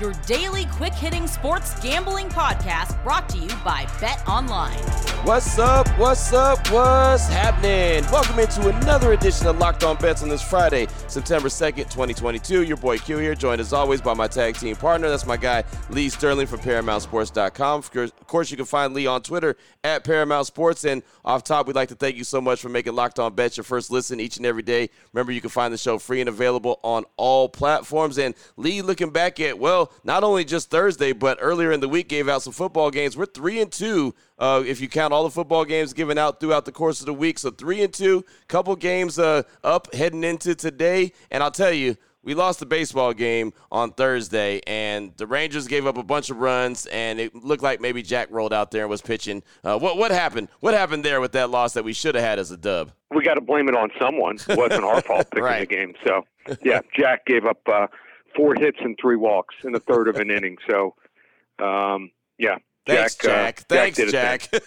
your daily quick hitting sports gambling podcast brought to you by Bet Online. What's up? What's up? What's happening? Welcome into another edition of Locked On Bets on this Friday, September 2nd, 2022. Your boy Q here, joined as always by my tag team partner. That's my guy, Lee Sterling from ParamountSports.com. Of course, you can find Lee on Twitter at Paramount Sports. And off top, we'd like to thank you so much for making Locked On Bets your first listen each and every day. Remember, you can find the show free and available on all platforms. And Lee, looking back at, well, not only just Thursday, but earlier in the week, gave out some football games. We're 3 and 2 uh, if you count all the football games given out throughout the course of the week. So three and two, couple games uh, up heading into today. And I'll tell you, we lost the baseball game on Thursday, and the Rangers gave up a bunch of runs, and it looked like maybe Jack rolled out there and was pitching. Uh, what what happened? What happened there with that loss that we should have had as a dub? We got to blame it on someone. It wasn't our fault picking Right. the game. So, yeah, Jack gave up uh, four hits and three walks in a third of an inning. So, um, yeah. Thanks, Jack. Jack. uh, Thanks, Jack. thing.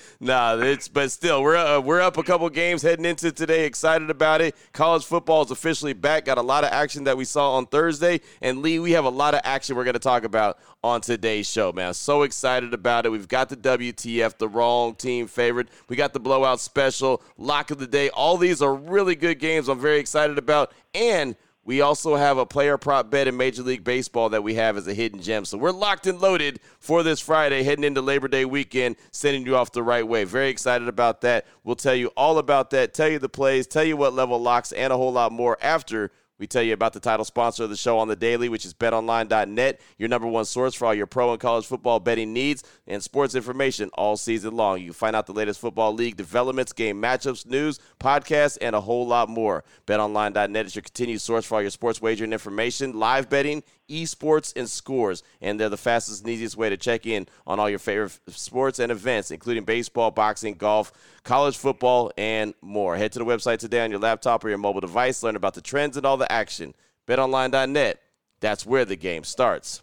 nah, it's but still we're uh, we're up a couple games heading into today. Excited about it. College football is officially back. Got a lot of action that we saw on Thursday, and Lee, we have a lot of action we're going to talk about on today's show, man. So excited about it. We've got the WTF, the wrong team favorite. We got the blowout special, lock of the day. All these are really good games. I'm very excited about, and we also have a player prop bet in Major League Baseball that we have as a hidden gem. So we're locked and loaded for this Friday, heading into Labor Day weekend, sending you off the right way. Very excited about that. We'll tell you all about that, tell you the plays, tell you what level locks, and a whole lot more after we tell you about the title sponsor of the show on the daily, which is betonline.net, your number one source for all your pro and college football betting needs and sports information all season long. You can find out the latest football league developments, game matchups, news, podcasts, and a whole lot more. BetOnline.net is your continued source for all your sports wagering information, live betting, esports, and scores. And they're the fastest and easiest way to check in on all your favorite sports and events, including baseball, boxing, golf, college football, and more. Head to the website today on your laptop or your mobile device. Learn about the trends and all the action. BetOnline.net. That's where the game starts.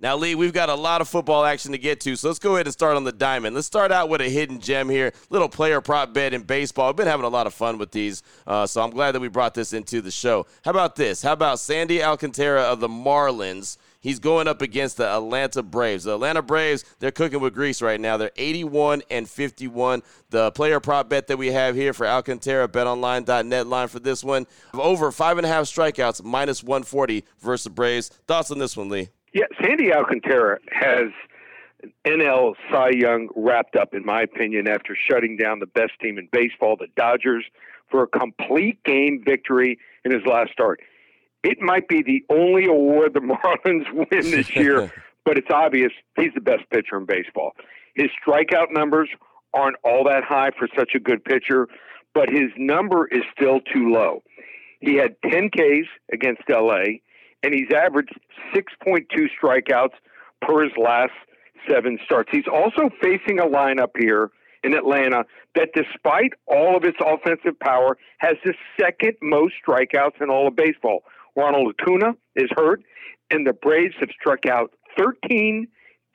Now, Lee, we've got a lot of football action to get to, so let's go ahead and start on the diamond. Let's start out with a hidden gem here, little player prop bet in baseball. I've been having a lot of fun with these, uh, so I'm glad that we brought this into the show. How about this? How about Sandy Alcantara of the Marlins? He's going up against the Atlanta Braves. The Atlanta Braves, they're cooking with grease right now. They're 81 and 51. The player prop bet that we have here for Alcantara, betonline.net line for this one, over five and a half strikeouts, minus 140 versus the Braves. Thoughts on this one, Lee? Yeah, Sandy Alcantara has NL Cy Young wrapped up, in my opinion, after shutting down the best team in baseball, the Dodgers, for a complete game victory in his last start. It might be the only award the Marlins win this year, but it's obvious he's the best pitcher in baseball. His strikeout numbers aren't all that high for such a good pitcher, but his number is still too low. He had 10 Ks against LA, and he's averaged 6.2 strikeouts per his last seven starts. He's also facing a lineup here in Atlanta that, despite all of its offensive power, has the second most strikeouts in all of baseball. Ronald Acuna is hurt, and the Braves have struck out 13,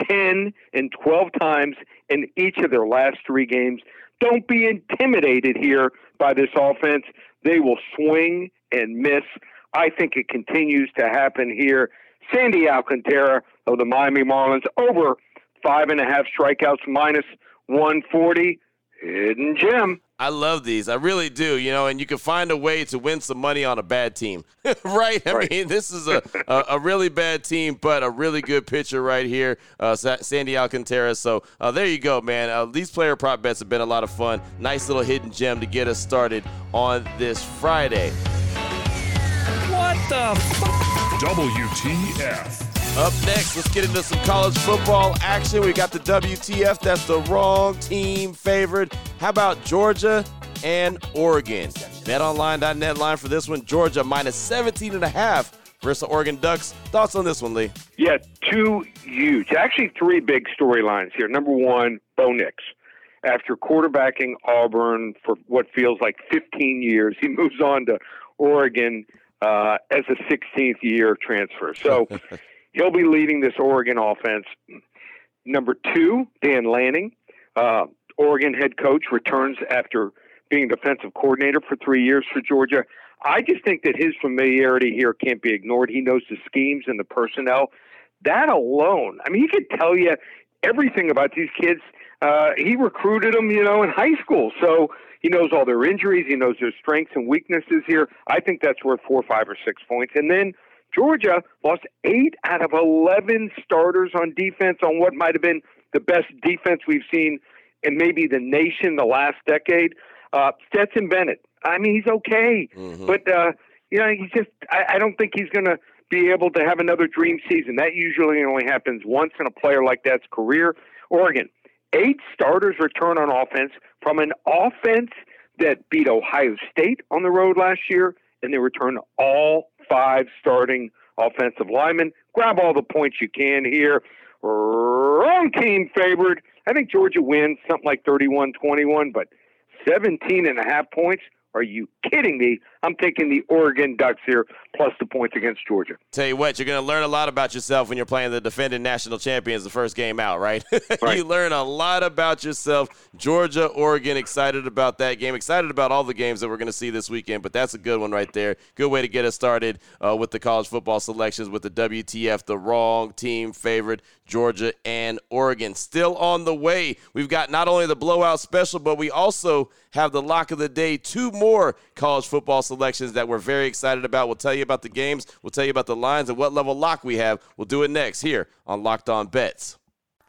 10, and 12 times in each of their last three games. Don't be intimidated here by this offense. They will swing and miss. I think it continues to happen here. Sandy Alcantara of the Miami Marlins over five and a half strikeouts minus 140. Hidden gem. I love these. I really do. You know, and you can find a way to win some money on a bad team, right? I Right. mean, this is a, a, a really bad team, but a really good pitcher right here, uh, Sandy Alcantara. So uh, there you go, man. Uh, these player prop bets have been a lot of fun. Nice little hidden gem to get us started on this Friday. What the WTF. Up next, let's get into some college football action. We got the WTF. That's the wrong team favorite. How about Georgia and Oregon? BetOnline.net line for this one. Georgia minus 17 and a half versus the Oregon Ducks. Thoughts on this one, Lee? Yeah, two huge, actually three big storylines here. Number one, Bo Nix. After quarterbacking Auburn for what feels like 15 years, he moves on to Oregon uh, as a 16th year transfer. So he'll be leading this Oregon offense. Number two, Dan Lanning, uh, Oregon head coach, returns after being defensive coordinator for three years for Georgia. I just think that his familiarity here can't be ignored. He knows the schemes and the personnel. That alone, I mean, he could tell you everything about these kids. Uh, he recruited them, you know, in high school, so he knows all their injuries. He knows their strengths and weaknesses here. I think that's worth four, five, or six points. And then Georgia lost eight out of eleven starters on defense on what might have been the best defense we've seen in maybe the nation the last decade. Uh, Stetson Bennett. I mean, he's okay, but uh, you know, he's just. I, I don't think he's going to be able to have another dream season. That usually only happens once in a player like that's career. Oregon, eight starters return on offense from an offense that beat Ohio State on the road last year, and they return all five starting offensive linemen. Grab all the points you can here. Wrong team favored. I think Georgia wins something like 31 21, but 17 and a half points. Are you kidding me? I'm taking the Oregon Ducks here plus the points against Georgia. Tell you what, you're going to learn a lot about yourself when you're playing the defending national champions the first game out, right? Right. you learn a lot about yourself. Georgia, Oregon, excited about that game. Excited about all the games that we're going to see this weekend, but that's a good one right there. Good way to get us started uh, with the college football selections with the WTF, the wrong team favorite, Georgia and Oregon. Still on the way. We've got not only the blowout special, but we also have the lock of the day. Two more college football selections that we're very excited about. We'll tell you about the games, we'll tell you about the lines, and what level lock we have. We'll do it next here on Locked On Bets.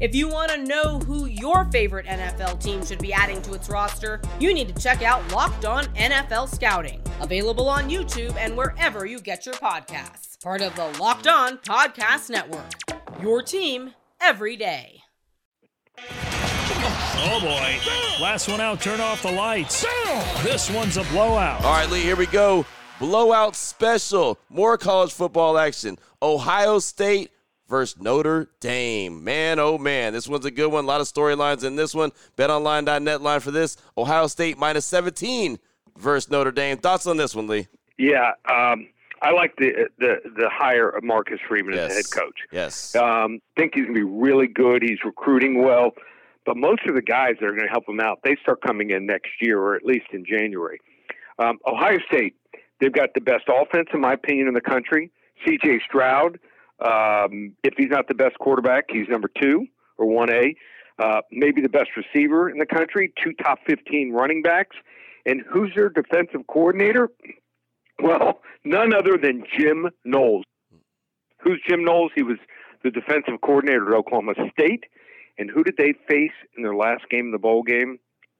If you want to know who your favorite NFL team should be adding to its roster, you need to check out Locked On NFL Scouting, available on YouTube and wherever you get your podcasts. Part of the Locked On Podcast Network. Your team every day. Oh boy. Last one out, turn off the lights. This one's a blowout. All right, Lee, here we go. Blowout special. More college football action. Ohio State versus Notre Dame. Man, oh man, this one's a good one. A lot of storylines in this one. BetOnline.net line for this. Ohio State minus 17 versus Notre Dame. Thoughts on this one, Lee? Yeah, um, I like the the the hire of Marcus Freeman as the head coach. Yes. Um, think he's going to be really good. He's recruiting well, but most of the guys that are going to help him out, they start coming in next year or at least in January. Um, Ohio State, they've got the best offense, in my opinion, in the country. C.J. Stroud, um, if he's not the best quarterback, he's number two or one A. Uh, maybe the best receiver in the country. Two top fifteen running backs, and who's their defensive coordinator? Well, none other than Jim Knowles. Who's Jim Knowles? He was the defensive coordinator at Oklahoma State. And who did they face in their last game in the bowl game?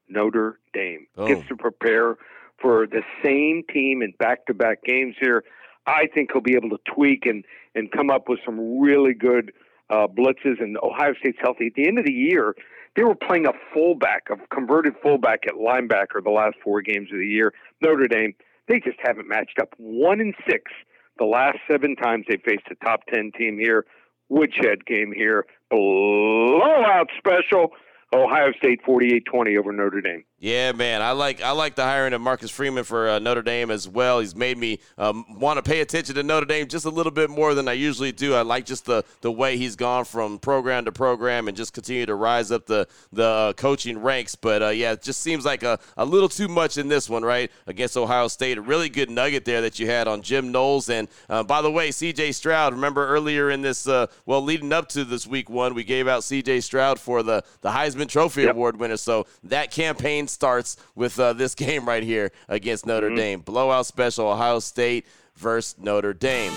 Notre Dame. Oh. Gets to prepare for the same team in back to back games here. I think he'll be able to tweak and, and come up with some really good uh, blitzes. And Ohio State's healthy. At the end of the year, they were playing a fullback, a converted fullback at linebacker the last four games of the year. Notre Dame, they just haven't matched up. One in six the last seven times they faced a top 10 team here. Woodshed game here. Blowout special. Ohio State 48 20 over Notre Dame. Yeah, man, I like I like the hiring of Marcus Freeman for uh, Notre Dame as well. He's made me um, want to pay attention to Notre Dame just a little bit more than I usually do. I like just the the way he's gone from program to program and just continue to rise up the the uh, coaching ranks. But uh, yeah, it just seems like a, a little too much in this one, right? Against Ohio State, a really good nugget there that you had on Jim Knowles. And uh, by the way, C.J. Stroud. Remember earlier in this, uh, well, leading up to this week one, we gave out C.J. Stroud for the the Heisman Trophy yep. Award winner. So that campaign starts with uh, this game right here against Notre mm-hmm. Dame. Blowout special, Ohio State versus Notre Dame.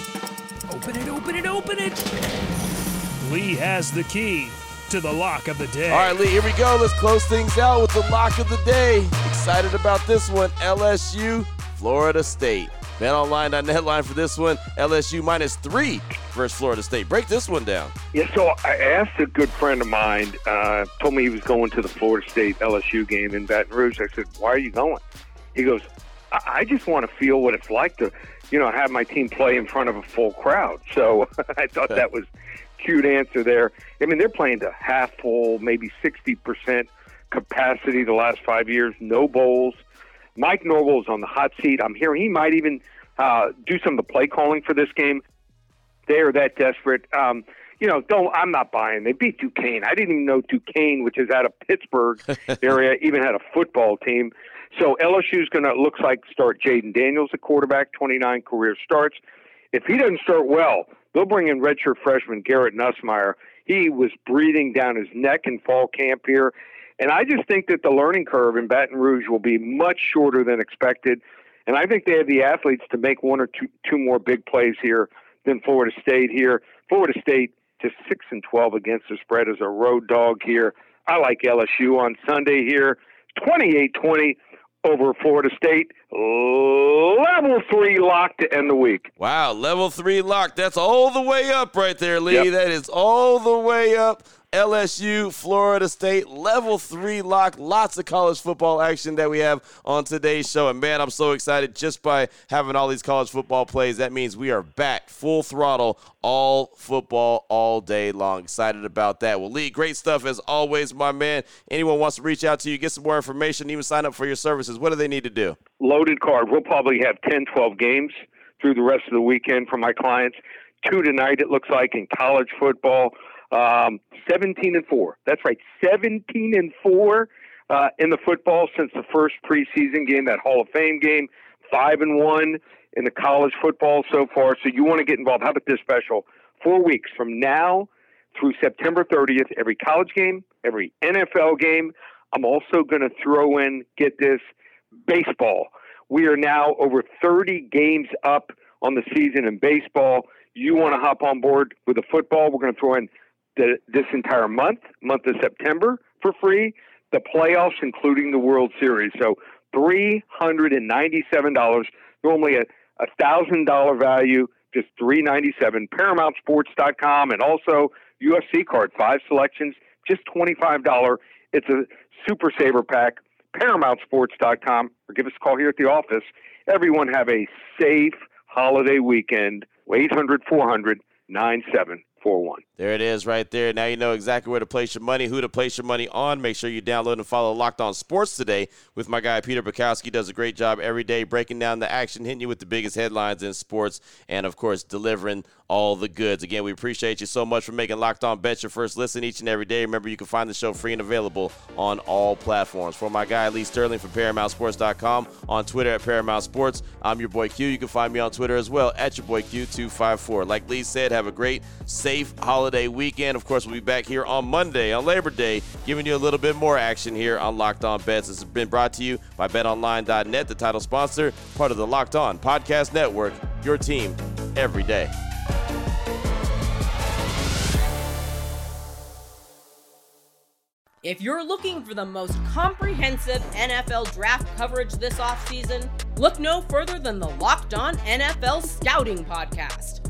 Open it, open it, open it. Lee has the key to the lock of the day. All right, Lee, here we go. Let's close things out with the lock of the day. Excited about this one LSU, Florida State. BetOnline.net line for this one. LSU minus three versus Florida State. Break this one down. Yeah, so I asked a good friend of mine, uh, told me he was going to the Florida State LSU game in Baton Rouge. I said, Why are you going? He goes, I, I just want to feel what it's like to, you know, have my team play in front of a full crowd. So I thought that was cute answer there. I mean, they're playing to half full, maybe 60% capacity the last five years, no bowls. Mike Norvell is on the hot seat. I'm hearing he might even uh, do some of the play calling for this game. They are that desperate. Um, you know, don't I'm not buying. They beat Duquesne. I didn't even know Duquesne, which is out of Pittsburgh area, even had a football team. So LSU's going to looks like start Jayden Daniels at quarterback, 29 career starts. If he doesn't start well, they'll bring in redshirt freshman Garrett Nussmeier. He was breathing down his neck in fall camp here. And I just think that the learning curve in Baton Rouge will be much shorter than expected. And I think they have the athletes to make one or two, two more big plays here than Florida State here. Florida State to 6 and 12 against the spread as a road dog here. I like LSU on Sunday here. 28 20 over Florida State. Level three lock to end the week. Wow, level three lock. That's all the way up right there, Lee. Yep. That is all the way up. LSU, Florida State, level three lock. Lots of college football action that we have on today's show. And man, I'm so excited just by having all these college football plays. That means we are back full throttle, all football all day long. Excited about that. Well, Lee, great stuff as always, my man. Anyone wants to reach out to you, get some more information, even sign up for your services, what do they need to do? Loaded card. We'll probably have 10, 12 games through the rest of the weekend for my clients. Two tonight, it looks like, in college football. Um, 17 and 4. That's right, 17 and 4 uh, in the football since the first preseason game, that Hall of Fame game. 5 and 1 in the college football so far. So you want to get involved. How about this special? Four weeks from now through September 30th, every college game, every NFL game. I'm also going to throw in, get this, baseball. We are now over 30 games up on the season in baseball. You want to hop on board with the football? We're going to throw in the, this entire month, month of September, for free. The playoffs, including the World Series. So three hundred and ninety-seven dollars. Normally a thousand dollar value, just three ninety-seven. ParamountSports.com and also UFC card, five selections, just twenty-five dollar. It's a super saver pack. ParamountSports.com or give us a call here at the office. Everyone have a safe holiday weekend. 800 400 9741. There it is right there. Now you know exactly where to place your money, who to place your money on. Make sure you download and follow Locked On Sports today with my guy Peter Bukowski. Does a great job every day breaking down the action, hitting you with the biggest headlines in sports, and of course delivering all the goods. Again, we appreciate you so much for making Locked On Bet your first listen each and every day. Remember, you can find the show free and available on all platforms. For my guy Lee Sterling from ParamountSports.com on Twitter at Paramount Sports, I'm your boy Q. You can find me on Twitter as well at your boy Q254. Like Lee said, have a great, safe holiday weekend. Of course, we'll be back here on Monday, on Labor Day, giving you a little bit more action here on Locked On Bets. This has been brought to you by BetOnline.net, the title sponsor, part of the Locked On Podcast Network, your team every day. If you're looking for the most comprehensive NFL draft coverage this offseason, look no further than the Locked On NFL Scouting Podcast.